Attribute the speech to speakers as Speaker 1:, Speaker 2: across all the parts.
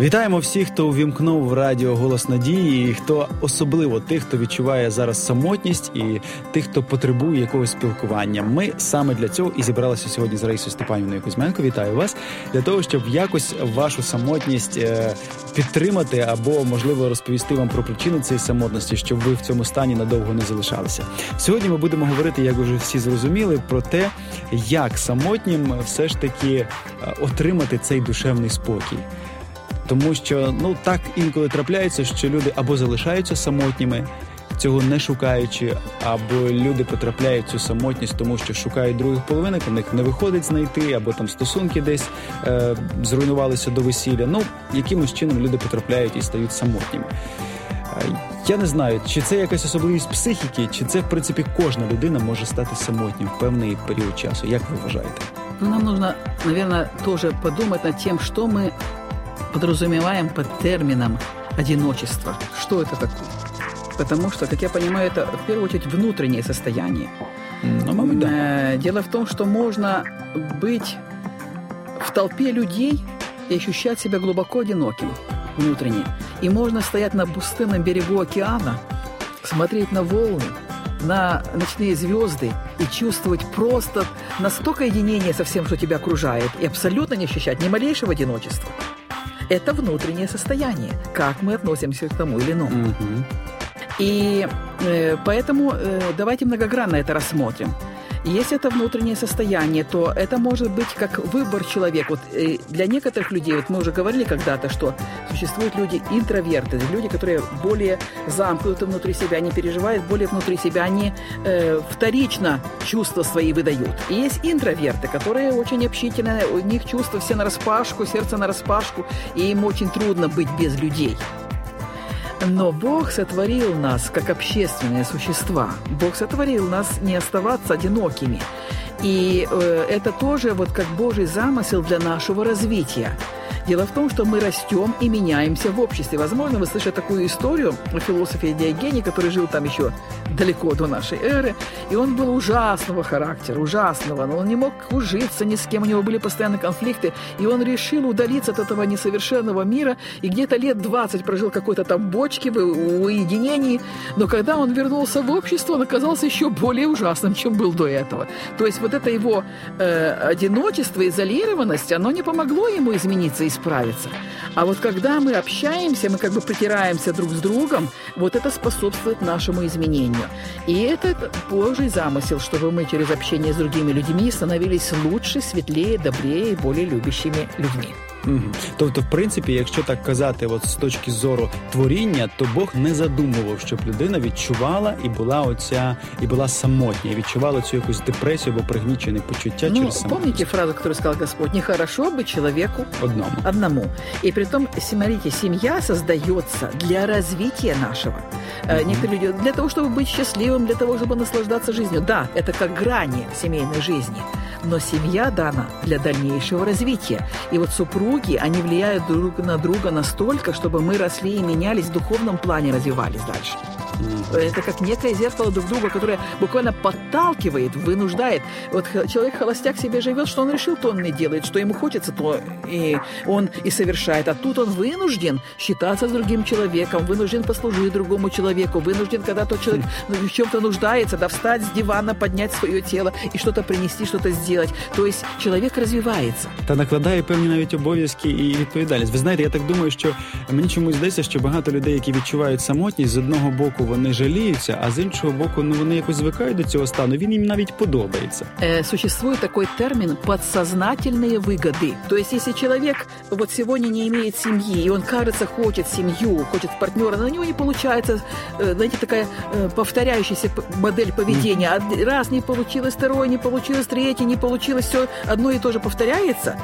Speaker 1: Вітаємо всіх, хто увімкнув радіо Голос Надії, і хто особливо тих, хто відчуває зараз самотність, і тих, хто потребує якогось спілкування. Ми саме для цього і зібралися сьогодні з Раїсою Степанівною Кузьменко. Вітаю вас для того, щоб якось вашу самотність е, підтримати або можливо розповісти вам про причини цієї самотності, щоб ви в цьому стані надовго не залишалися. Сьогодні ми будемо говорити, як вже всі зрозуміли, про те, як самотнім все ж таки е, отримати цей душевний спокій тому що ну так інколи трапляється, що люди або залишаються самотніми, цього не шукаючи, або люди потрапляють в цю самотність, тому що шукають других половинок, у них не виходить знайти, або там стосунки десь е, зруйнувалися до весілля. Ну якимось чином люди потрапляють і стають самотніми. Я не знаю, чи це якась особливість психіки, чи це в принципі кожна людина може стати самотнім в певний період часу. Як ви вважаєте?
Speaker 2: Ну, нам нужно, наверное, тоже подумать над тем, что мы подразумеваем под термином одиночество. Что это такое? Потому что, как я понимаю, это в первую очередь внутреннее состояние.
Speaker 1: Ну, мабуть, да.
Speaker 2: Э, Дело в том, что можно быть в толпе людей и ощущать себя глубоко одиноким внутренне. И можно стоять на пустынном берегу океана, смотреть на волны, на ночные звезды и чувствовать просто настолько единение со всем, что тебя окружает, и абсолютно не ощущать ни малейшего одиночества. Это внутреннее состояние, как мы относимся к тому или иному.
Speaker 1: Угу.
Speaker 2: И э, поэтому э, давайте многогранно это рассмотрим. Если это внутреннее состояние, то это может быть как выбор человека. Вот э, для некоторых людей, вот мы уже говорили когда-то, что существуют люди интроверты, люди, которые более замкнуты внутри себя, они переживают более внутри себя, они э, вторично чувства свои выдают. И есть интроверты, которые очень общительные, у них чувства все на распашку, сердце на распашку, и им очень трудно быть без людей. Но Бог сотворил нас как общественные существа. Бог сотворил нас не оставаться одинокими. И э, это тоже вот как Божий замысел для нашего развития. Дело в том, что мы растем и меняемся в обществе. Возможно, вы слышали такую историю о философе Диогене, который жил там еще далеко до нашей эры, и он был ужасного характера, ужасного, но он не мог ужиться ни с кем, у него были постоянные конфликты, и он решил удалиться от этого несовершенного мира, и где-то лет 20 прожил какой-то там бочке в уединении, но когда он вернулся в общество, он оказался еще более ужасным, чем был до этого. То есть вот это его э, одиночество, изолированность, оно не помогло ему измениться и справиться. А вот когда мы общаемся, мы как бы притираемся друг с другом, вот это способствует нашему изменению. И это Божий замысел, чтобы мы через общение с другими людьми становились лучше, светлее, добрее и более любящими людьми.
Speaker 1: Угу. Тобто, в принципі, якщо так казати, от з точки зору творіння, то Бог не задумував, щоб людина відчувала і була оця, і була самотня, і відчувала цю якусь депресію або пригнічене почуття
Speaker 2: ну,
Speaker 1: через самотність.
Speaker 2: помните фразу, которую сказал Господь? Нехорошо быть человеку
Speaker 1: одному.
Speaker 2: одному. И при том, смотрите, семья создается для развития нашего. Mm-hmm. Некоторые люди для того, чтобы быть счастливым, для того, чтобы наслаждаться жизнью. Да, это как грани семейной жизни. Но семья дана для дальнейшего развития. И вот супруги, они влияют друг на друга настолько, чтобы мы росли и менялись в духовном плане, развивались дальше. Это как некое зеркало друг друга, которое буквально подталкивает, вынуждает. Вот человек холостяк себе живет, что он решил, то он не делает, что ему хочется, то и он и совершает. А тут он вынужден считаться с другим человеком, вынужден послужить другому человеку, вынужден, когда тот человек в чем-то нуждается, да, встать с дивана, поднять свое тело и что-то принести, что-то сделать То есть человек развивается.
Speaker 1: Та накладає певні навіть обов'язки і відповідальність. Ви знаєте, я так думаю, що мені чомусь здається, що багато людей, які відчувають самотність, з одного боку вони жаліються, а з іншого боку, ну вони якось звикають до цього стану. Він їм навіть подобається.
Speaker 2: Э, существует такой термин подсознательные выгоды. То есть, если человек вот сегодня не имеет семьи, и он, кажется, хочет семью, хочет партнера, но у него не получается, э, знаете, такая э, повторяющаяся п- модель поведения. Од- Раз не получилось, второй не получилось, третий не получилось, все одно и то же повторяется.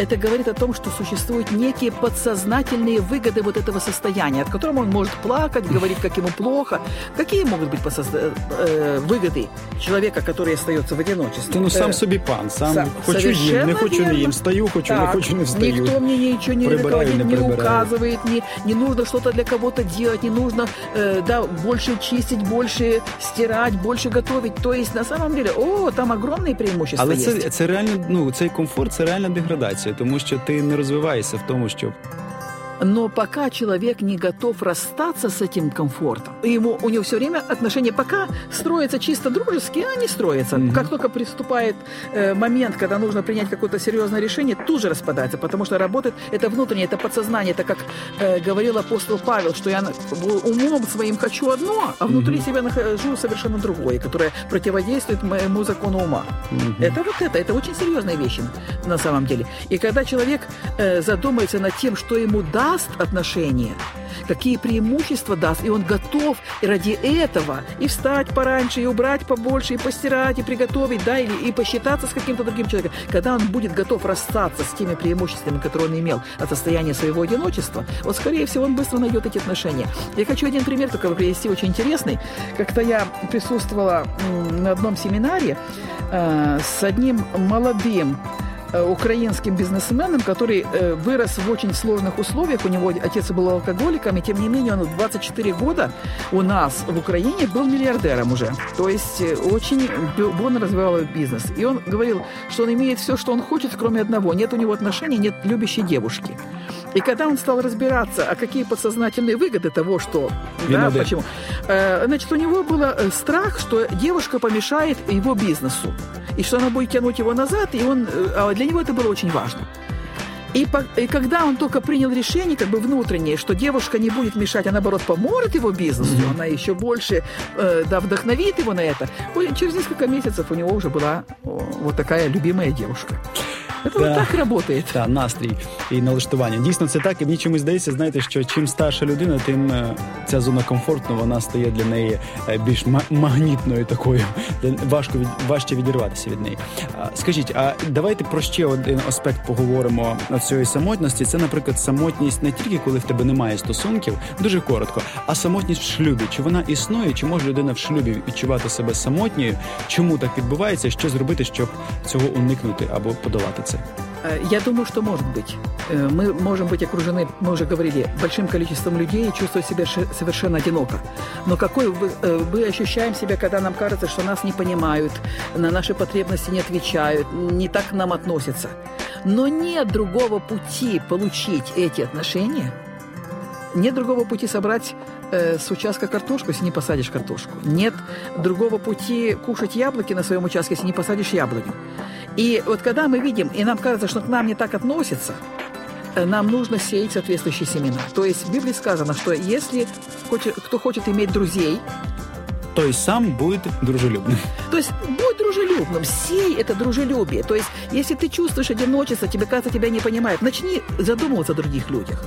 Speaker 2: Это говорит о том, что существуют некие подсознательные выгоды вот этого состояния, от которого он может плакать, говорить, как ему плохо. Какие могут быть посозда- э, выгоды человека, который остается в одиночестве?
Speaker 1: Ти ну сам
Speaker 2: Э,
Speaker 1: собі пан, сам,
Speaker 2: сам-
Speaker 1: хочу їм, не
Speaker 2: совершенно
Speaker 1: хочу не
Speaker 2: верно.
Speaker 1: їм, стаю, хочу, не
Speaker 2: Так,
Speaker 1: хочу, не встаю.
Speaker 2: Никто мне ничего не
Speaker 1: Прибираю,
Speaker 2: руководит,
Speaker 1: не
Speaker 2: не,
Speaker 1: прибираю.
Speaker 2: указывает, не, не нужно что-то для кого-то делать, не нужно э, да, больше чистить, больше стирать, больше готовить. То есть на самом деле, о, там огромные преимущества
Speaker 1: Але
Speaker 2: есть.
Speaker 1: це, це реально, ну цей комфорт, це реальна деградація, тому що ти не розвиваєшся в тому, що
Speaker 2: Но пока человек не готов расстаться с этим комфортом, ему, у него все время отношения пока строятся чисто дружеские, а не строятся. Mm-hmm. Как только приступает э, момент, когда нужно принять какое-то серьезное решение, тут же распадается, потому что работает это внутреннее, это подсознание, это как э, говорил апостол Павел, что я умом своим хочу одно, а внутри mm-hmm. себя нахожу совершенно другое, которое противодействует моему закону ума. Mm-hmm. Это вот это, это очень серьезные вещи на самом деле. И когда человек э, задумается над тем, что ему даст отношения, какие преимущества даст, и он готов и ради этого и встать пораньше, и убрать побольше, и постирать, и приготовить, да, или и посчитаться с каким-то другим человеком. Когда он будет готов расстаться с теми преимуществами, которые он имел от состояния своего одиночества, вот, скорее всего, он быстро найдет эти отношения. Я хочу один пример только привести, очень интересный. Как-то я присутствовала на одном семинаре э, с одним молодым украинским бизнесменом, который э, вырос в очень сложных условиях. У него отец был алкоголиком, и тем не менее он в 24 года у нас в Украине был миллиардером уже. То есть э, очень бурно развивал бизнес. И он говорил, что он имеет все, что он хочет, кроме одного. Нет у него отношений, нет любящей девушки. И когда он стал разбираться, а какие подсознательные выгоды того, что... Да, почему? Значит, у него был страх, что девушка помешает его бизнесу и что она будет тянуть его назад, и он, э, а для него это было очень важно. И, по, и когда он только принял решение, как бы внутреннее, что девушка не будет мешать, а наоборот поможет его бизнесу, mm-hmm. она еще больше э, да, вдохновит его на это, через несколько месяцев у него уже была о, вот такая любимая девушка. Це так працює.
Speaker 1: Так, настрій і налаштування. Дійсно, це так. І мені чомусь здається, знаєте, що чим старша людина, тим е, ця зона комфорту вона стає для неї е, більш магнітною такою. Важко від важче відірватися від неї. Скажіть, а давайте про ще один аспект поговоримо цієї самотності. Це, наприклад, самотність не тільки коли в тебе немає стосунків, дуже коротко, а самотність в шлюбі. Чи вона існує, чи може людина в шлюбі відчувати себе самотньою? Чому так відбувається? Що зробити, щоб цього уникнути або подолати це?
Speaker 2: Ситуации? Э, я думаю, что может быть. Э, мы можем быть окружены, мы уже говорили, большим количеством людей и чувствовать себя совершенно одиноко. Но какой э, мы ощущаем себя, когда нам кажется, что нас не понимают, на наши потребности не отвечают, не так к нам относятся. Но нет другого пути получить эти отношения, нет другого пути собрать э, с участка картошку, если не посадишь картошку. Нет другого пути кушать яблоки на своем участке, если не посадишь яблоню. И вот когда мы видим, и нам кажется, что к нам не так относятся, э, нам нужно сеять соответствующие семена. То есть в Библии сказано, что если хочет, кто хочет иметь друзей,
Speaker 1: то есть сам будет дружелюбным.
Speaker 2: То есть будь дружелюбным, сей это дружелюбие. То есть если ты чувствуешь одиночество, тебе кажется, тебя не понимают, начни задумываться о других людях.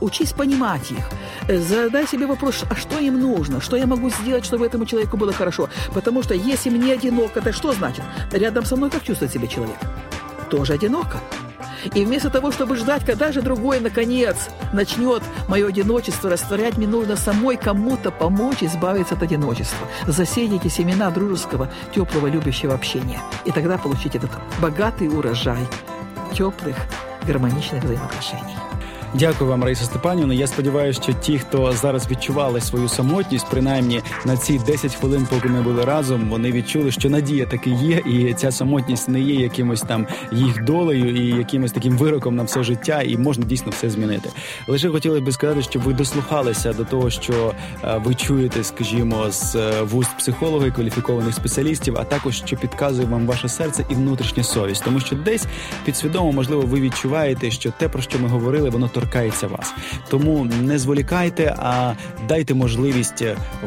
Speaker 2: Учись понимать их. Э, задай себе вопрос, а что им нужно? Что я могу сделать, чтобы этому человеку было хорошо? Потому что если мне одиноко, это что значит? Рядом со мной как чувствует себя человек? Тоже одиноко. И вместо того, чтобы ждать, когда же другой, наконец, начнет мое одиночество растворять, мне нужно самой кому-то помочь избавиться от одиночества. Засеять семена дружеского, теплого, любящего общения. И тогда получить этот богатый урожай теплых, гармоничных взаимоотношений.
Speaker 1: Дякую вам, Раїса Степанівна. Я сподіваюся, що ті, хто зараз відчували свою самотність, принаймні на ці 10 хвилин, поки ми були разом, вони відчули, що надія таки є, і ця самотність не є якимось там їх долею і якимось таким вироком на все життя, і можна дійсно все змінити. Лише хотіли би сказати, що ви дослухалися до того, що е, ви чуєте, скажімо, з е, вуст психолога і кваліфікованих спеціалістів, а також що підказує вам ваше серце і внутрішня совість, тому що десь підсвідомо, можливо, ви відчуваєте, що те, про що ми говорили, воно торкається вас. Тому не зволікайте, а дайте можливість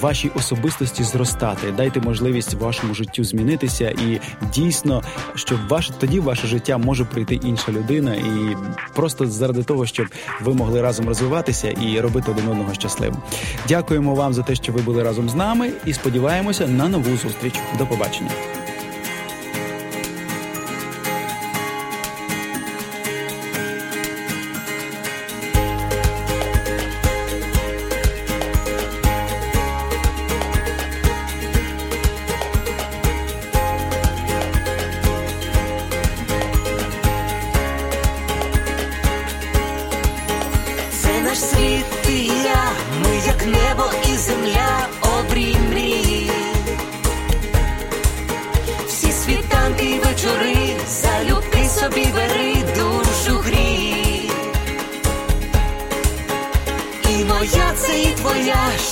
Speaker 1: вашій особистості зростати, дайте можливість вашому життю змінитися, і дійсно, щоб ваше тоді в ваше життя може прийти інша людина, і просто заради того, щоб ви могли разом розвиватися і робити один одного щасливим. Дякуємо вам за те, що ви були разом з нами, і сподіваємося на нову зустріч. До побачення.
Speaker 3: земля обрій мрії, всі світанки й вечори, залюбки собі бери душу грі, і моя це і твоя. ж.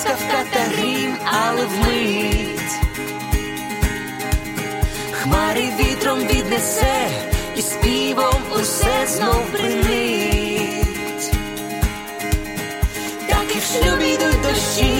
Speaker 3: блискавка та грім, але вмить. Хмари вітром віднесе, і співом усе знов принить, Так і в шлюбі йдуть дощі,